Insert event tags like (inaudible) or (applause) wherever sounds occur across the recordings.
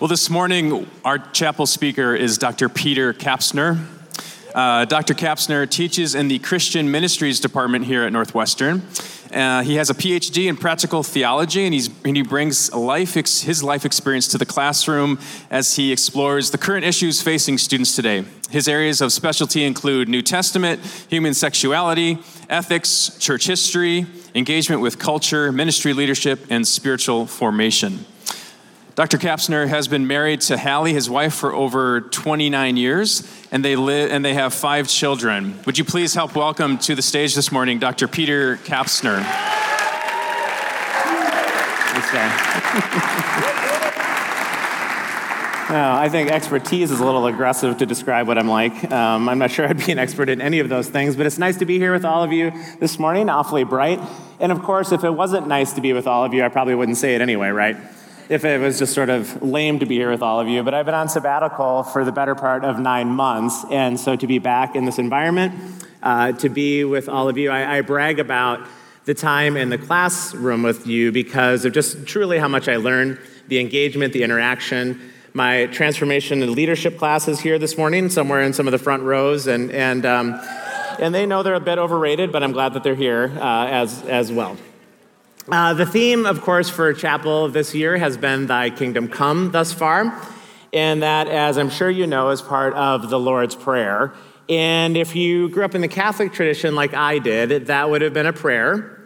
Well, this morning, our chapel speaker is Dr. Peter Kapsner. Uh, Dr. Kapsner teaches in the Christian Ministries Department here at Northwestern. Uh, he has a PhD in practical theology, and, and he brings life ex- his life experience to the classroom as he explores the current issues facing students today. His areas of specialty include New Testament, human sexuality, ethics, church history, engagement with culture, ministry leadership, and spiritual formation. Dr. Kapsner has been married to Hallie, his wife, for over 29 years, and they live and they have five children. Would you please help welcome to the stage this morning Dr. Peter Kapsner? Thanks, (laughs) I think expertise is a little aggressive to describe what I'm like. Um, I'm not sure I'd be an expert in any of those things, but it's nice to be here with all of you this morning, awfully bright. And of course, if it wasn't nice to be with all of you, I probably wouldn't say it anyway, right? If it was just sort of lame to be here with all of you, but I've been on sabbatical for the better part of nine months. And so to be back in this environment, uh, to be with all of you, I, I brag about the time in the classroom with you because of just truly how much I learned, the engagement, the interaction. My transformation and leadership classes here this morning, somewhere in some of the front rows, and, and, um, and they know they're a bit overrated, but I'm glad that they're here uh, as, as well. Uh, the theme, of course, for chapel this year has been Thy Kingdom Come thus far. And that, as I'm sure you know, is part of the Lord's Prayer. And if you grew up in the Catholic tradition like I did, that would have been a prayer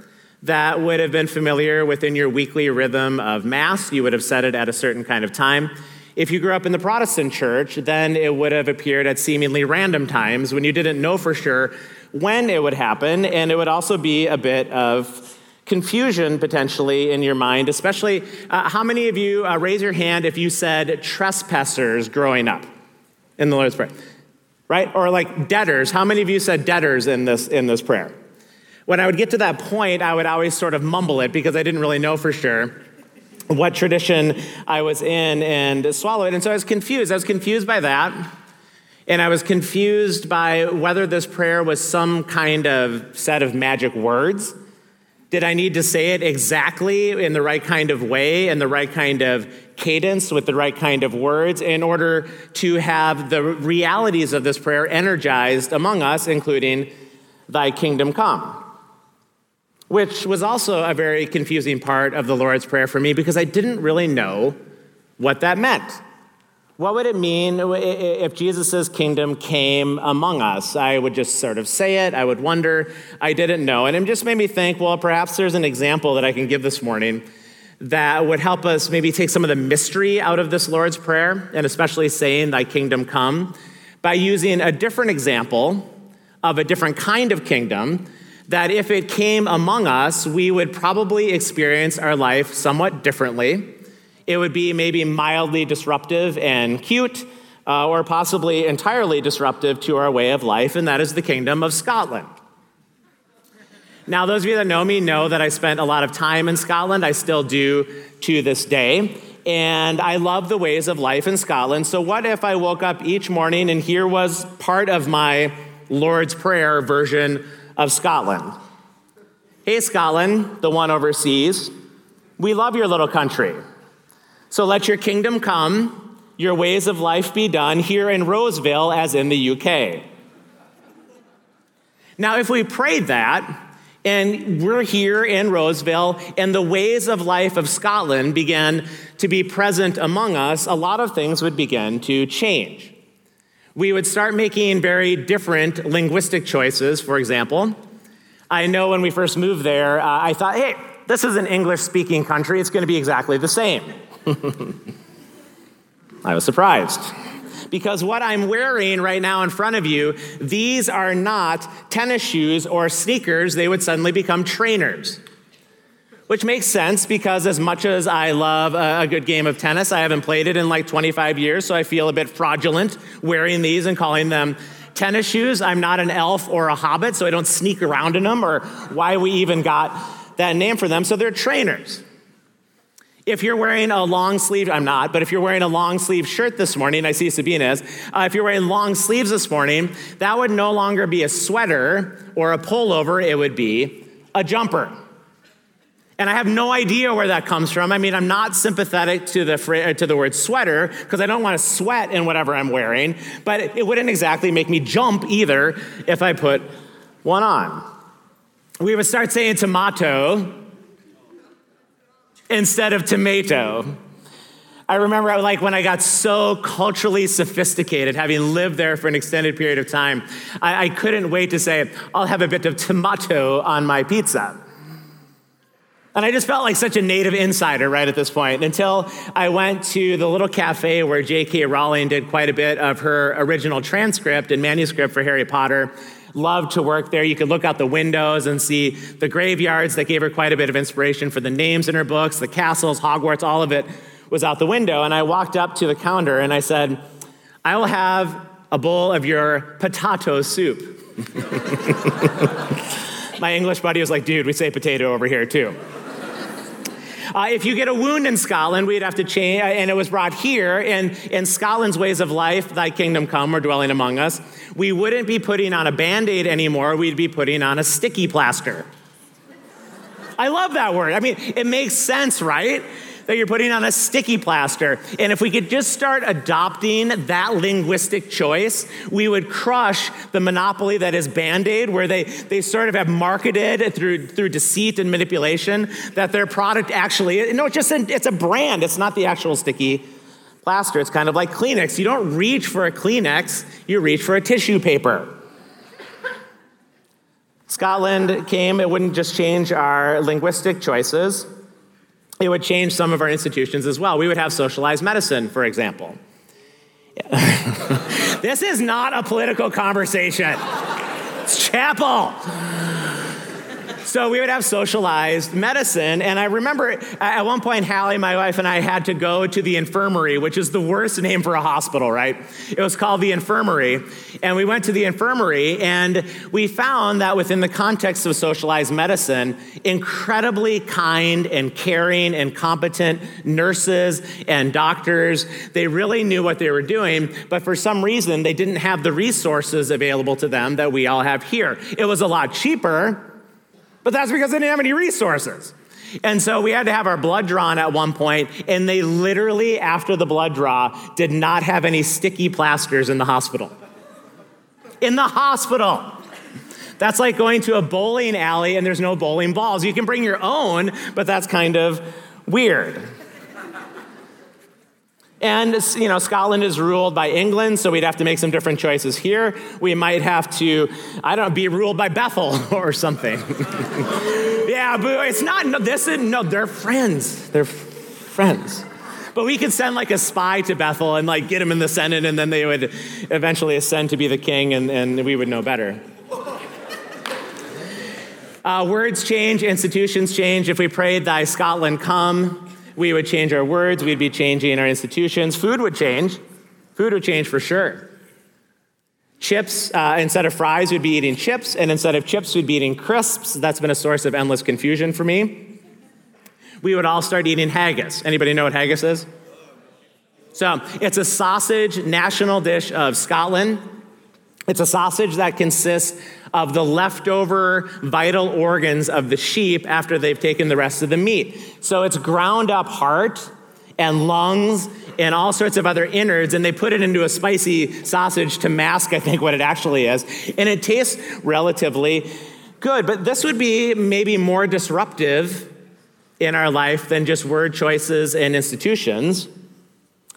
that would have been familiar within your weekly rhythm of Mass. You would have said it at a certain kind of time. If you grew up in the Protestant church, then it would have appeared at seemingly random times when you didn't know for sure when it would happen. And it would also be a bit of confusion potentially in your mind, especially uh, how many of you uh, raise your hand if you said trespassers growing up in the Lord's Prayer? Right? Or like debtors. How many of you said debtors in this, in this prayer? When I would get to that point, I would always sort of mumble it because I didn't really know for sure what tradition I was in and swallow it. And so I was confused. I was confused by that. And I was confused by whether this prayer was some kind of set of magic words did I need to say it exactly in the right kind of way, in the right kind of cadence, with the right kind of words, in order to have the realities of this prayer energized among us, including, Thy kingdom come? Which was also a very confusing part of the Lord's Prayer for me because I didn't really know what that meant. What would it mean if Jesus' kingdom came among us? I would just sort of say it. I would wonder. I didn't know. And it just made me think well, perhaps there's an example that I can give this morning that would help us maybe take some of the mystery out of this Lord's Prayer, and especially saying, Thy kingdom come, by using a different example of a different kind of kingdom that if it came among us, we would probably experience our life somewhat differently it would be maybe mildly disruptive and cute, uh, or possibly entirely disruptive to our way of life, and that is the Kingdom of Scotland. Now, those of you that know me know that I spent a lot of time in Scotland. I still do to this day. And I love the ways of life in Scotland. So, what if I woke up each morning and here was part of my Lord's Prayer version of Scotland? Hey, Scotland, the one overseas, we love your little country. So let your kingdom come, your ways of life be done here in Roseville as in the UK. Now, if we prayed that, and we're here in Roseville, and the ways of life of Scotland began to be present among us, a lot of things would begin to change. We would start making very different linguistic choices, for example. I know when we first moved there, uh, I thought, hey, this is an English speaking country, it's going to be exactly the same. (laughs) I was surprised. Because what I'm wearing right now in front of you, these are not tennis shoes or sneakers. They would suddenly become trainers. Which makes sense because, as much as I love a good game of tennis, I haven't played it in like 25 years, so I feel a bit fraudulent wearing these and calling them tennis shoes. I'm not an elf or a hobbit, so I don't sneak around in them or why we even got that name for them. So they're trainers. If you're wearing a long sleeve, I'm not, but if you're wearing a long sleeve shirt this morning, I see Sabine is, uh, if you're wearing long sleeves this morning, that would no longer be a sweater or a pullover, it would be a jumper. And I have no idea where that comes from. I mean, I'm not sympathetic to the, uh, to the word sweater because I don't want to sweat in whatever I'm wearing, but it wouldn't exactly make me jump either if I put one on. We would start saying tomato instead of tomato. I remember like when I got so culturally sophisticated, having lived there for an extended period of time, I, I couldn't wait to say, I'll have a bit of tomato on my pizza. And I just felt like such a native insider right at this point until I went to the little cafe where J.K. Rowling did quite a bit of her original transcript and manuscript for Harry Potter. Loved to work there. You could look out the windows and see the graveyards that gave her quite a bit of inspiration for the names in her books, the castles, Hogwarts, all of it was out the window. And I walked up to the counter and I said, I will have a bowl of your potato soup. (laughs) My English buddy was like, dude, we say potato over here too. Uh, if you get a wound in Scotland, we'd have to change, uh, and it was brought here, and in Scotland's ways of life, thy kingdom come, or dwelling among us, we wouldn't be putting on a band aid anymore, we'd be putting on a sticky plaster. I love that word. I mean, it makes sense, right? That you're putting on a sticky plaster. And if we could just start adopting that linguistic choice, we would crush the monopoly that is Band Aid, where they, they sort of have marketed through, through deceit and manipulation that their product actually, no, it's just it's a brand, it's not the actual sticky plaster. It's kind of like Kleenex. You don't reach for a Kleenex, you reach for a tissue paper. Scotland came, it wouldn't just change our linguistic choices, it would change some of our institutions as well. We would have socialized medicine, for example. (laughs) this is not a political conversation. It's chapel. So we would have socialized medicine. And I remember at one point, Hallie, my wife, and I had to go to the infirmary, which is the worst name for a hospital, right? It was called the infirmary. And we went to the infirmary, and we found that within the context of socialized medicine, incredibly kind and caring and competent nurses and doctors, they really knew what they were doing. But for some reason, they didn't have the resources available to them that we all have here. It was a lot cheaper but that's because they didn't have any resources. And so we had to have our blood drawn at one point, and they literally, after the blood draw, did not have any sticky plasters in the hospital. In the hospital. That's like going to a bowling alley and there's no bowling balls. You can bring your own, but that's kind of weird. And, you know, Scotland is ruled by England, so we'd have to make some different choices here. We might have to, I don't know, be ruled by Bethel (laughs) or something. (laughs) yeah, but it's not, no, this is, no, they're friends. They're friends. But we could send like a spy to Bethel and like get him in the Senate, and then they would eventually ascend to be the king, and, and we would know better. Uh, words change, institutions change. If we prayed, Thy Scotland come, we would change our words, we'd be changing our institutions. Food would change. Food would change for sure. Chips, uh, instead of fries, we'd be eating chips, and instead of chips, we'd be eating crisps. That's been a source of endless confusion for me. We would all start eating haggis. Anybody know what haggis is? So it's a sausage national dish of Scotland. It's a sausage that consists of the leftover vital organs of the sheep after they've taken the rest of the meat. So it's ground up heart and lungs and all sorts of other innards, and they put it into a spicy sausage to mask, I think, what it actually is. And it tastes relatively good, but this would be maybe more disruptive in our life than just word choices and institutions.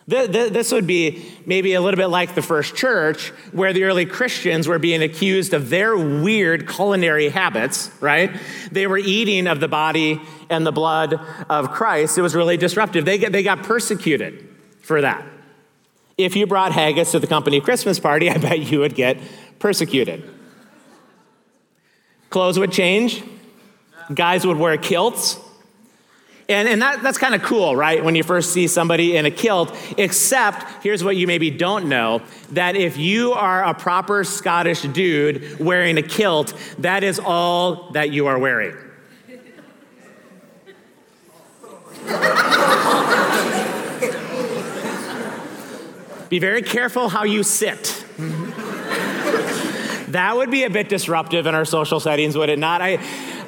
This would be maybe a little bit like the first church, where the early Christians were being accused of their weird culinary habits, right? They were eating of the body and the blood of Christ. It was really disruptive. They, they got persecuted for that. If you brought haggis to the company Christmas party, I bet you would get persecuted. Clothes would change, guys would wear kilts. And, and that, that's kind of cool, right? When you first see somebody in a kilt, except here's what you maybe don't know that if you are a proper Scottish dude wearing a kilt, that is all that you are wearing. (laughs) Be very careful how you sit. That would be a bit disruptive in our social settings, would it not? I,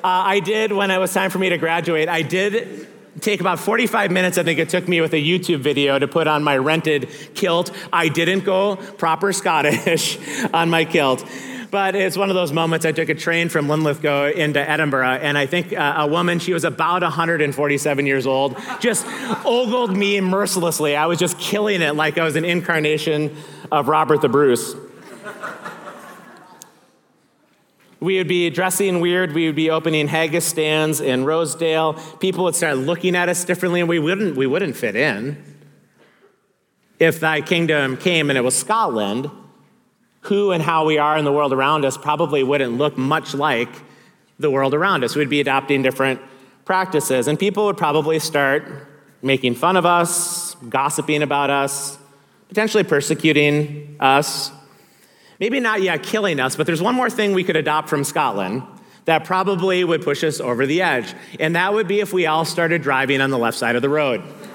I did, when it was time for me to graduate, I did take about 45 minutes, I think it took me with a YouTube video to put on my rented kilt. I didn't go proper Scottish (laughs) on my kilt. But it's one of those moments. I took a train from Linlithgow into Edinburgh, and I think uh, a woman, she was about 147 years old, just ogled me mercilessly. I was just killing it like I was an incarnation of Robert the Bruce. We would be dressing weird. We would be opening haggis stands in Rosedale. People would start looking at us differently, and we wouldn't, we wouldn't fit in. If thy kingdom came and it was Scotland, who and how we are in the world around us probably wouldn't look much like the world around us. We'd be adopting different practices, and people would probably start making fun of us, gossiping about us, potentially persecuting us, maybe not yet killing us, but there's one more thing we could adopt from Scotland that probably would push us over the edge. And that would be if we all started driving on the left side of the road. (laughs)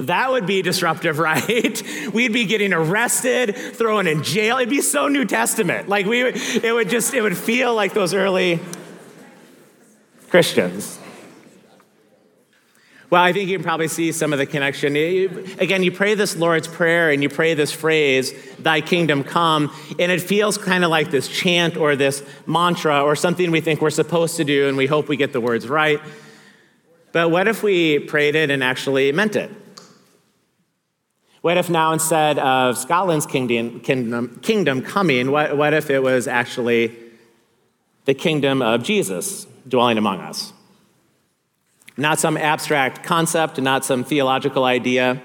that would be disruptive, (laughs) right? We'd be getting arrested, thrown in jail. It'd be so New Testament. Like we would, it would just, it would feel like those early Christians. Well, I think you can probably see some of the connection. Again, you pray this Lord's Prayer and you pray this phrase, Thy kingdom come, and it feels kind of like this chant or this mantra or something we think we're supposed to do and we hope we get the words right. But what if we prayed it and actually meant it? What if now instead of Scotland's kingdom, kingdom, kingdom coming, what, what if it was actually the kingdom of Jesus dwelling among us? Not some abstract concept, not some theological idea.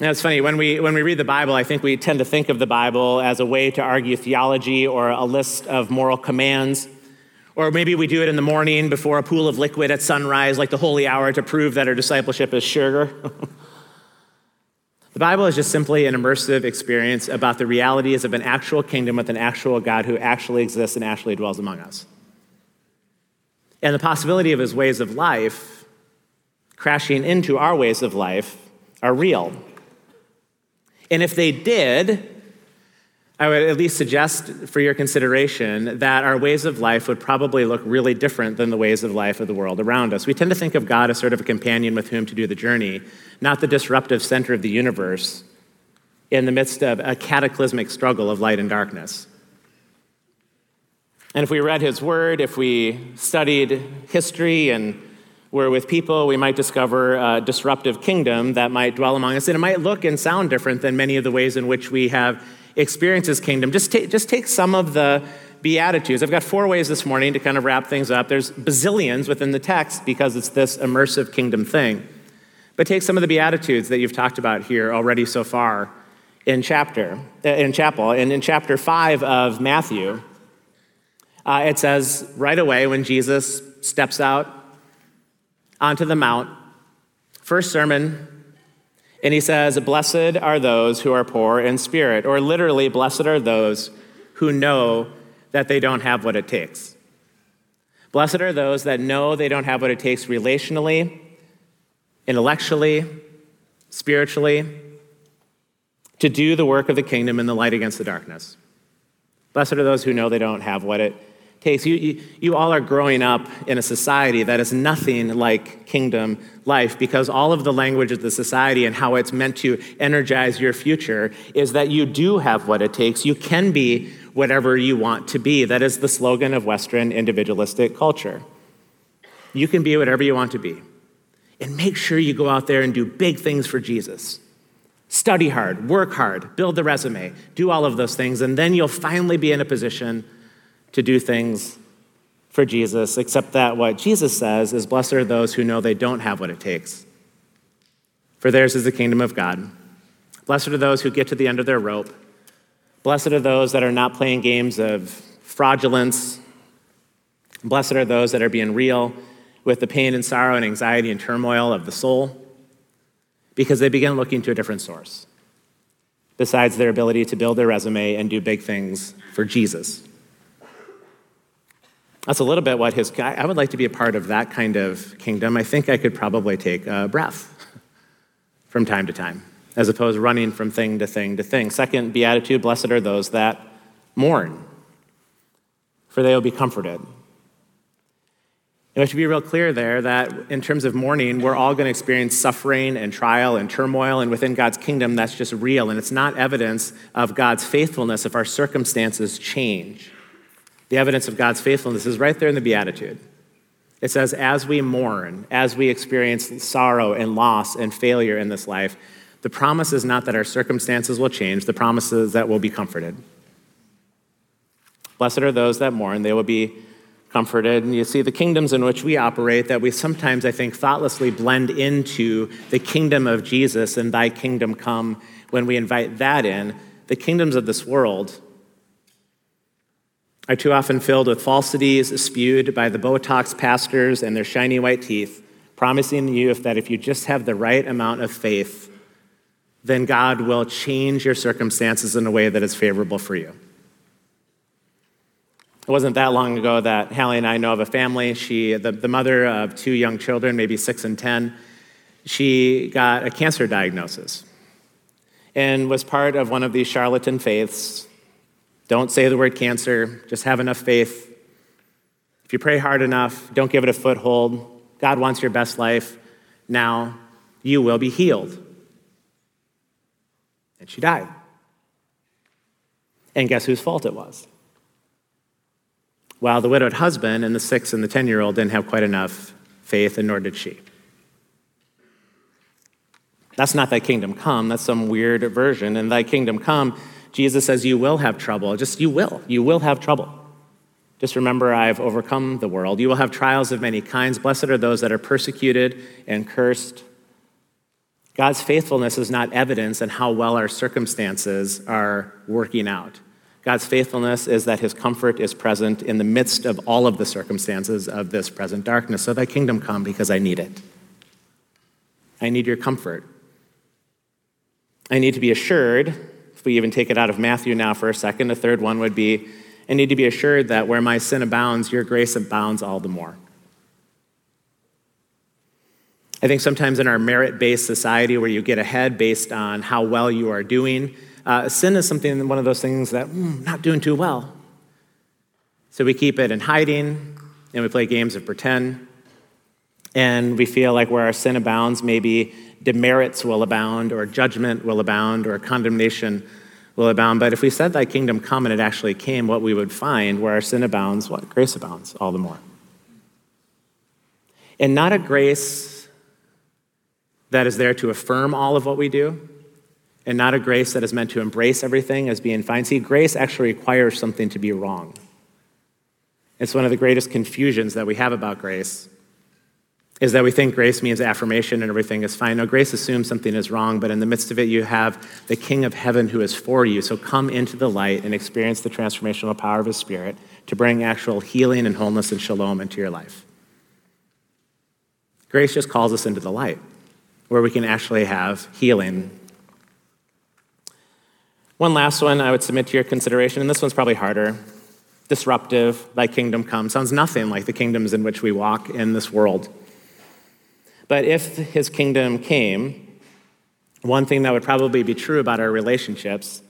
And it's funny, when we, when we read the Bible, I think we tend to think of the Bible as a way to argue theology or a list of moral commands. Or maybe we do it in the morning before a pool of liquid at sunrise, like the holy hour, to prove that our discipleship is sugar. (laughs) the Bible is just simply an immersive experience about the realities of an actual kingdom with an actual God who actually exists and actually dwells among us and the possibility of his ways of life crashing into our ways of life are real. And if they did, I would at least suggest for your consideration that our ways of life would probably look really different than the ways of life of the world around us. We tend to think of God as sort of a companion with whom to do the journey, not the disruptive center of the universe in the midst of a cataclysmic struggle of light and darkness. And if we read his word, if we studied history and were with people, we might discover a disruptive kingdom that might dwell among us. And it might look and sound different than many of the ways in which we have experienced his kingdom. Just take, just take some of the Beatitudes. I've got four ways this morning to kind of wrap things up. There's bazillions within the text because it's this immersive kingdom thing. But take some of the Beatitudes that you've talked about here already so far in chapter, in chapel. And in chapter five of Matthew, uh, it says right away when Jesus steps out onto the Mount, first sermon, and he says, Blessed are those who are poor in spirit, or literally, blessed are those who know that they don't have what it takes. Blessed are those that know they don't have what it takes relationally, intellectually, spiritually, to do the work of the kingdom in the light against the darkness. Blessed are those who know they don't have what it takes. You, you, you all are growing up in a society that is nothing like kingdom life because all of the language of the society and how it's meant to energize your future is that you do have what it takes. You can be whatever you want to be. That is the slogan of Western individualistic culture. You can be whatever you want to be. And make sure you go out there and do big things for Jesus. Study hard, work hard, build the resume, do all of those things, and then you'll finally be in a position to do things for Jesus, except that what Jesus says is, Blessed are those who know they don't have what it takes, for theirs is the kingdom of God. Blessed are those who get to the end of their rope. Blessed are those that are not playing games of fraudulence. Blessed are those that are being real with the pain and sorrow and anxiety and turmoil of the soul because they begin looking to a different source besides their ability to build their resume and do big things for Jesus. That's a little bit what his, I would like to be a part of that kind of kingdom. I think I could probably take a breath from time to time, as opposed to running from thing to thing to thing. Second beatitude, blessed are those that mourn. for they will be comforted. And we should be real clear there that in terms of mourning, we're all going to experience suffering and trial and turmoil, and within God's kingdom, that's just real. And it's not evidence of God's faithfulness if our circumstances change. The evidence of God's faithfulness is right there in the Beatitude. It says, as we mourn, as we experience sorrow and loss and failure in this life, the promise is not that our circumstances will change, the promise is that we'll be comforted. Blessed are those that mourn, they will be comforted. And you see, the kingdoms in which we operate that we sometimes, I think, thoughtlessly blend into the kingdom of Jesus and thy kingdom come when we invite that in, the kingdoms of this world are too often filled with falsities spewed by the Botox pastors and their shiny white teeth, promising you that if you just have the right amount of faith, then God will change your circumstances in a way that is favorable for you. It wasn't that long ago that Hallie and I know of a family. She, the, the mother of two young children, maybe six and 10, she got a cancer diagnosis and was part of one of these charlatan faiths. Don't say the word cancer, just have enough faith. If you pray hard enough, don't give it a foothold. God wants your best life. Now you will be healed. And she died. And guess whose fault it was? Well, the widowed husband and the six and the 10 year old didn't have quite enough faith, and nor did she. That's not thy kingdom come, that's some weird version. And thy kingdom come, Jesus says, You will have trouble. Just you will. You will have trouble. Just remember, I've overcome the world. You will have trials of many kinds. Blessed are those that are persecuted and cursed. God's faithfulness is not evidence in how well our circumstances are working out. God's faithfulness is that his comfort is present in the midst of all of the circumstances of this present darkness. So thy kingdom come because I need it. I need your comfort. I need to be assured, we even take it out of Matthew now for a second, the third one would be I need to be assured that where my sin abounds, your grace abounds all the more. I think sometimes in our merit based society where you get ahead based on how well you are doing, uh, sin is something, one of those things that, mm, not doing too well. So we keep it in hiding and we play games of pretend. And we feel like where our sin abounds, maybe demerits will abound, or judgment will abound, or condemnation will abound. But if we said, Thy kingdom come, and it actually came, what we would find where our sin abounds, what? Grace abounds all the more. And not a grace that is there to affirm all of what we do, and not a grace that is meant to embrace everything as being fine. See, grace actually requires something to be wrong. It's one of the greatest confusions that we have about grace is that we think grace means affirmation and everything is fine. No, grace assumes something is wrong, but in the midst of it, you have the King of heaven who is for you. So come into the light and experience the transformational power of his Spirit to bring actual healing and wholeness and shalom into your life. Grace just calls us into the light where we can actually have healing one last one I would submit to your consideration, and this one's probably harder. Disruptive, thy kingdom come. Sounds nothing like the kingdoms in which we walk in this world. But if his kingdom came, one thing that would probably be true about our relationships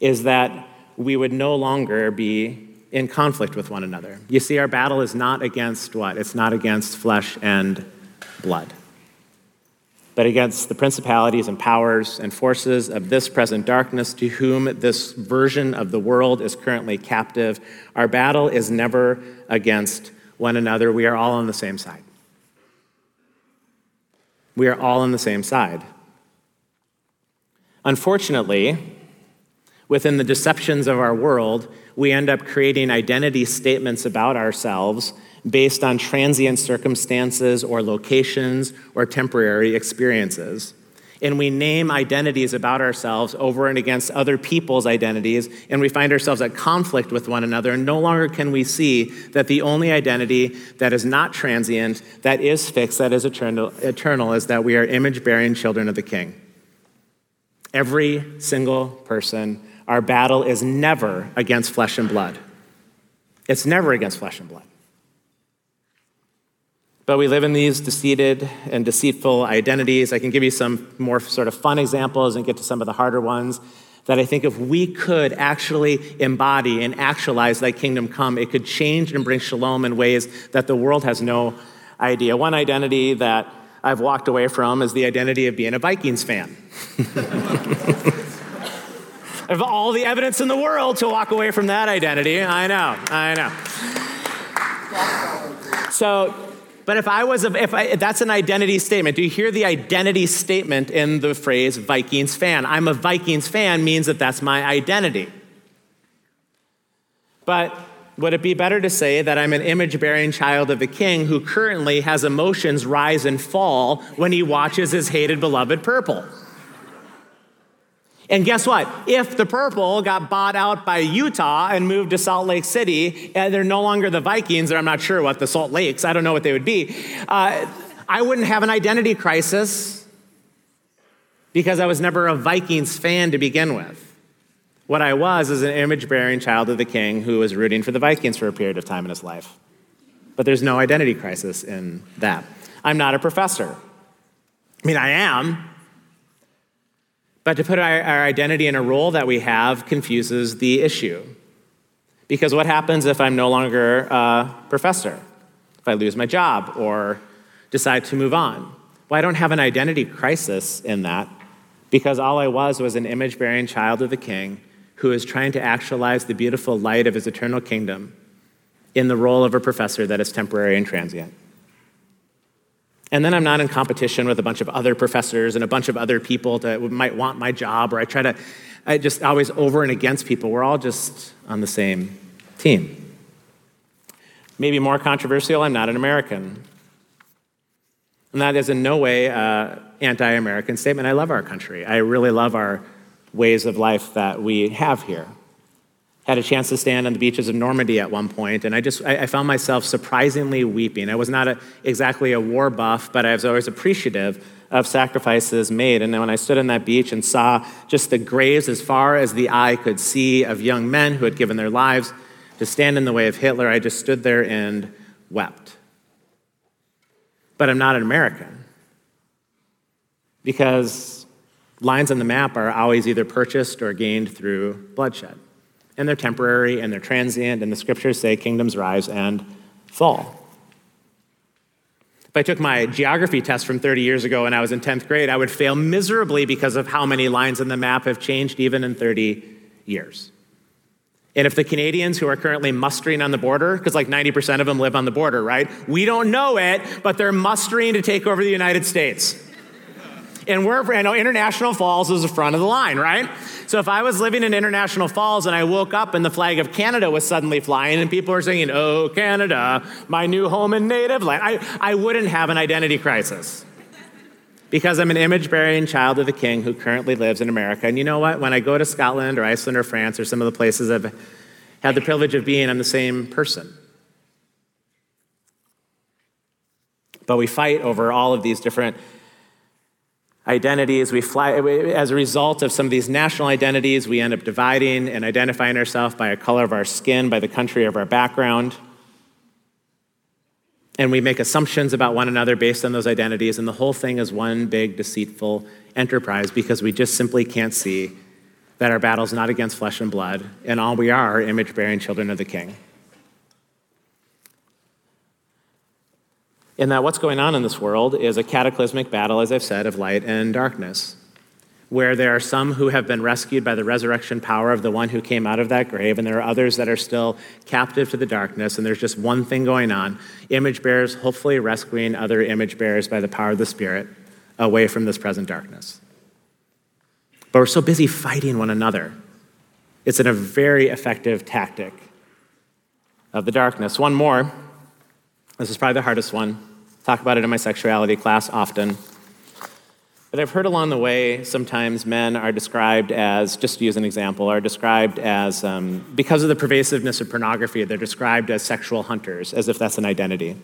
is that we would no longer be in conflict with one another. You see, our battle is not against what? It's not against flesh and blood but against the principalities and powers and forces of this present darkness to whom this version of the world is currently captive. Our battle is never against one another. We are all on the same side. We are all on the same side. Unfortunately, within the deceptions of our world, we end up creating identity statements about ourselves based on transient circumstances or locations or temporary experiences. And we name identities about ourselves over and against other people's identities, and we find ourselves at conflict with one another. And no longer can we see that the only identity that is not transient, that is fixed, that is eternal, eternal is that we are image bearing children of the King. Every single person, our battle is never against flesh and blood. It's never against flesh and blood. But we live in these deceived and deceitful identities. I can give you some more sort of fun examples and get to some of the harder ones. that I think if we could actually embody and actualize that kingdom come, it could change and bring shalom in ways that the world has no idea. One identity that I've walked away from is the identity of being a Vikings fan. (laughs) of all the evidence in the world to walk away from that identity. I know, I know. So, but if I was, a, if I, that's an identity statement. Do you hear the identity statement in the phrase Vikings fan? I'm a Vikings fan means that that's my identity. But would it be better to say that I'm an image bearing child of the king who currently has emotions rise and fall when he watches his hated beloved purple? And guess what? If the purple got bought out by Utah and moved to Salt Lake City, and they're no longer the Vikings, or I'm not sure what the Salt Lakes, I don't know what they would be, uh, I wouldn't have an identity crisis because I was never a Vikings fan to begin with. What I was is an image bearing child of the king who was rooting for the Vikings for a period of time in his life. But there's no identity crisis in that. I'm not a professor. I mean, I am, but to put our, our identity in a role that we have confuses the issue. Because what happens if I'm no longer a professor? If I lose my job or decide to move on? Well, I don't have an identity crisis in that because all I was was an image bearing child of the king who is trying to actualize the beautiful light of his eternal kingdom in the role of a professor that is temporary and transient. And then I'm not in competition with a bunch of other professors and a bunch of other people that might want my job, or I try to, I just always over and against people. We're all just on the same team. Maybe more controversial, I'm not an American. And that is in no way an anti American statement. I love our country. I really love our ways of life that we have here had a chance to stand on the beaches of Normandy at one point, and I just I, I found myself surprisingly weeping. I was not a, exactly a war buff, but I was always appreciative of sacrifices made. And then when I stood on that beach and saw just the graves as far as the eye could see of young men who had given their lives to stand in the way of Hitler, I just stood there and wept. But I'm not an American because lines on the map are always either purchased or gained through bloodshed and they're temporary and they're transient, and the scriptures say kingdoms rise and fall. If I took my geography test from 30 years ago and I was in 10th grade, I would fail miserably because of how many lines in the map have changed even in 30 years. And if the Canadians who are currently mustering on the border, because like 90% of them live on the border, right? We don't know it, but they're mustering to take over the United States. And we're, I know International Falls is the front of the line, right? So if I was living in International Falls and I woke up and the flag of Canada was suddenly flying and people were singing, Oh, Canada, my new home and native land, I, I wouldn't have an identity crisis. Because I'm an image bearing child of the king who currently lives in America. And you know what? When I go to Scotland or Iceland or France or some of the places I've had the privilege of being, I'm the same person. But we fight over all of these different identities. We fly, as a result of some of these national identities, we end up dividing and identifying ourselves by a color of our skin, by the country of our background. And we make assumptions about one another based on those identities, and the whole thing is one big deceitful enterprise because we just simply can't see that our battle is not against flesh and blood, and all we are are image bearing children of the King. In that what's going on in this world is a cataclysmic battle, as I've said, of light and darkness, where there are some who have been rescued by the resurrection power of the one who came out of that grave, and there are others that are still captive to the darkness, and there's just one thing going on image bearers hopefully rescuing other image bearers by the power of the Spirit away from this present darkness. But we're so busy fighting one another. It's in a very effective tactic of the darkness. One more this is probably the hardest one. Talk about it in my sexuality class often. But I've heard along the way sometimes men are described as, just to use an example, are described as, um, because of the pervasiveness of pornography, they're described as sexual hunters, as if that's an identity.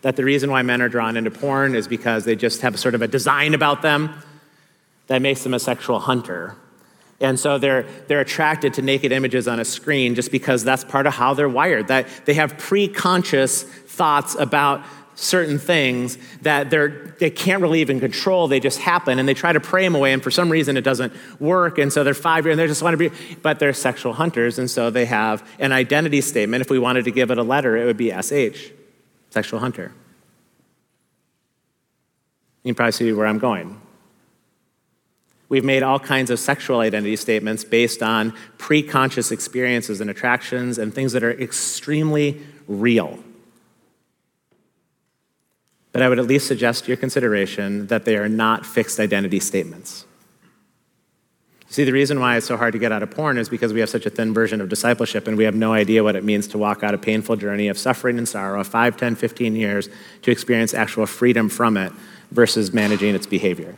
That the reason why men are drawn into porn is because they just have sort of a design about them that makes them a sexual hunter. And so they're, they're attracted to naked images on a screen just because that's part of how they're wired, that they have pre conscious thoughts about certain things that they're, they can't really even control. They just happen and they try to pray them away. And for some reason, it doesn't work. And so they're five years and they just want to be, but they're sexual hunters. And so they have an identity statement. If we wanted to give it a letter, it would be SH, sexual hunter. You can probably see where I'm going. We've made all kinds of sexual identity statements based on pre conscious experiences and attractions and things that are extremely real. But I would at least suggest to your consideration that they are not fixed identity statements. See, the reason why it's so hard to get out of porn is because we have such a thin version of discipleship and we have no idea what it means to walk out a painful journey of suffering and sorrow of 5, 10, 15 years to experience actual freedom from it versus managing its behavior.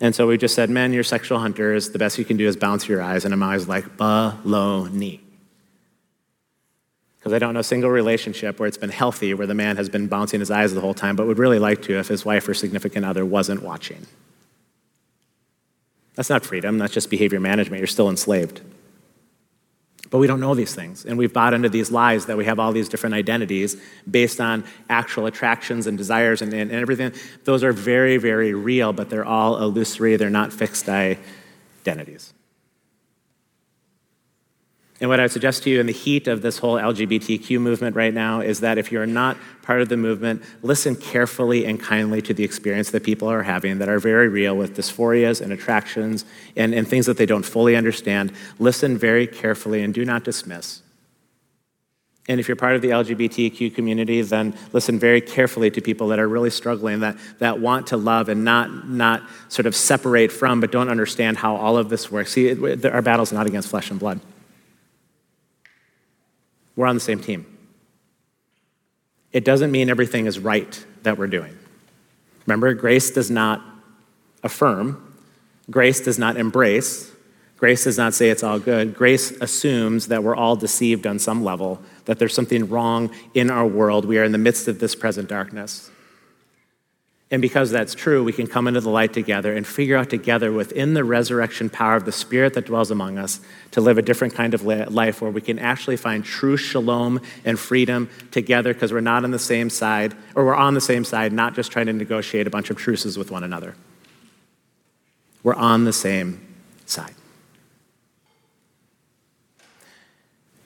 And so we just said, men, you're sexual hunters. The best you can do is bounce your eyes. And I'm always like, baloney. Because I don't know a single relationship where it's been healthy, where the man has been bouncing his eyes the whole time, but would really like to if his wife or significant other wasn't watching. That's not freedom, that's just behavior management. You're still enslaved. But we don't know these things. And we've bought into these lies that we have all these different identities based on actual attractions and desires and, and, everything. Those are very, very real, but they're all illusory. They're not fixed identities. And what I would suggest to you in the heat of this whole LGBTQ movement right now is that if you're not part of the movement, listen carefully and kindly to the experience that people are having that are very real with dysphorias and attractions and, and things that they don't fully understand. Listen very carefully and do not dismiss. And if you're part of the LGBTQ community, then listen very carefully to people that are really struggling, that, that want to love and not, not sort of separate from, but don't understand how all of this works. See, it, our battle's not against flesh and blood. We're on the same team. It doesn't mean everything is right that we're doing. Remember, grace does not affirm, grace does not embrace, grace does not say it's all good. Grace assumes that we're all deceived on some level, that there's something wrong in our world. We are in the midst of this present darkness. And because that's true, we can come into the light together and figure out together within the resurrection power of the Spirit that dwells among us to live a different kind of life where we can actually find true shalom and freedom together because we're not on the same side, or we're on the same side, not just trying to negotiate a bunch of truces with one another. We're on the same side.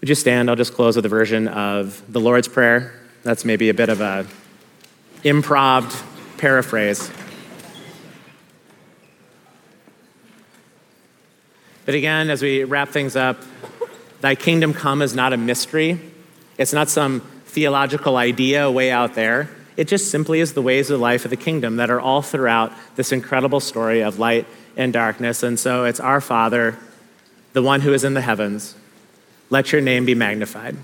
Would you stand? I'll just close with a version of the Lord's Prayer. That's maybe a bit of a improv paraphrase. But again, as we wrap things up, thy kingdom come is not a mystery. It's not some theological idea way out there. It just simply is the ways of life of the kingdom that are all throughout this incredible story of light and darkness. And so it's our Father, the one who is in the heavens. Let your name be magnified.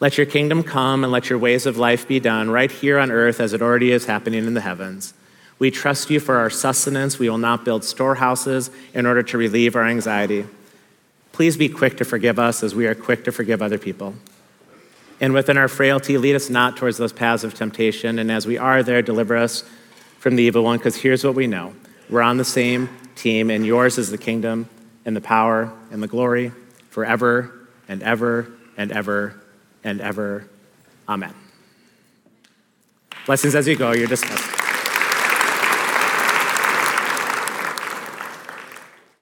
Let your kingdom come and let your ways of life be done right here on earth as it already is happening in the heavens. We trust you for our sustenance. We will not build storehouses in order to relieve our anxiety. Please be quick to forgive us as we are quick to forgive other people. And within our frailty, lead us not towards those paths of temptation. And as we are there, deliver us from the evil one, because here's what we know we're on the same team, and yours is the kingdom and the power and the glory forever and ever and ever and ever. Amen. Blessings as you go. You're dismissed.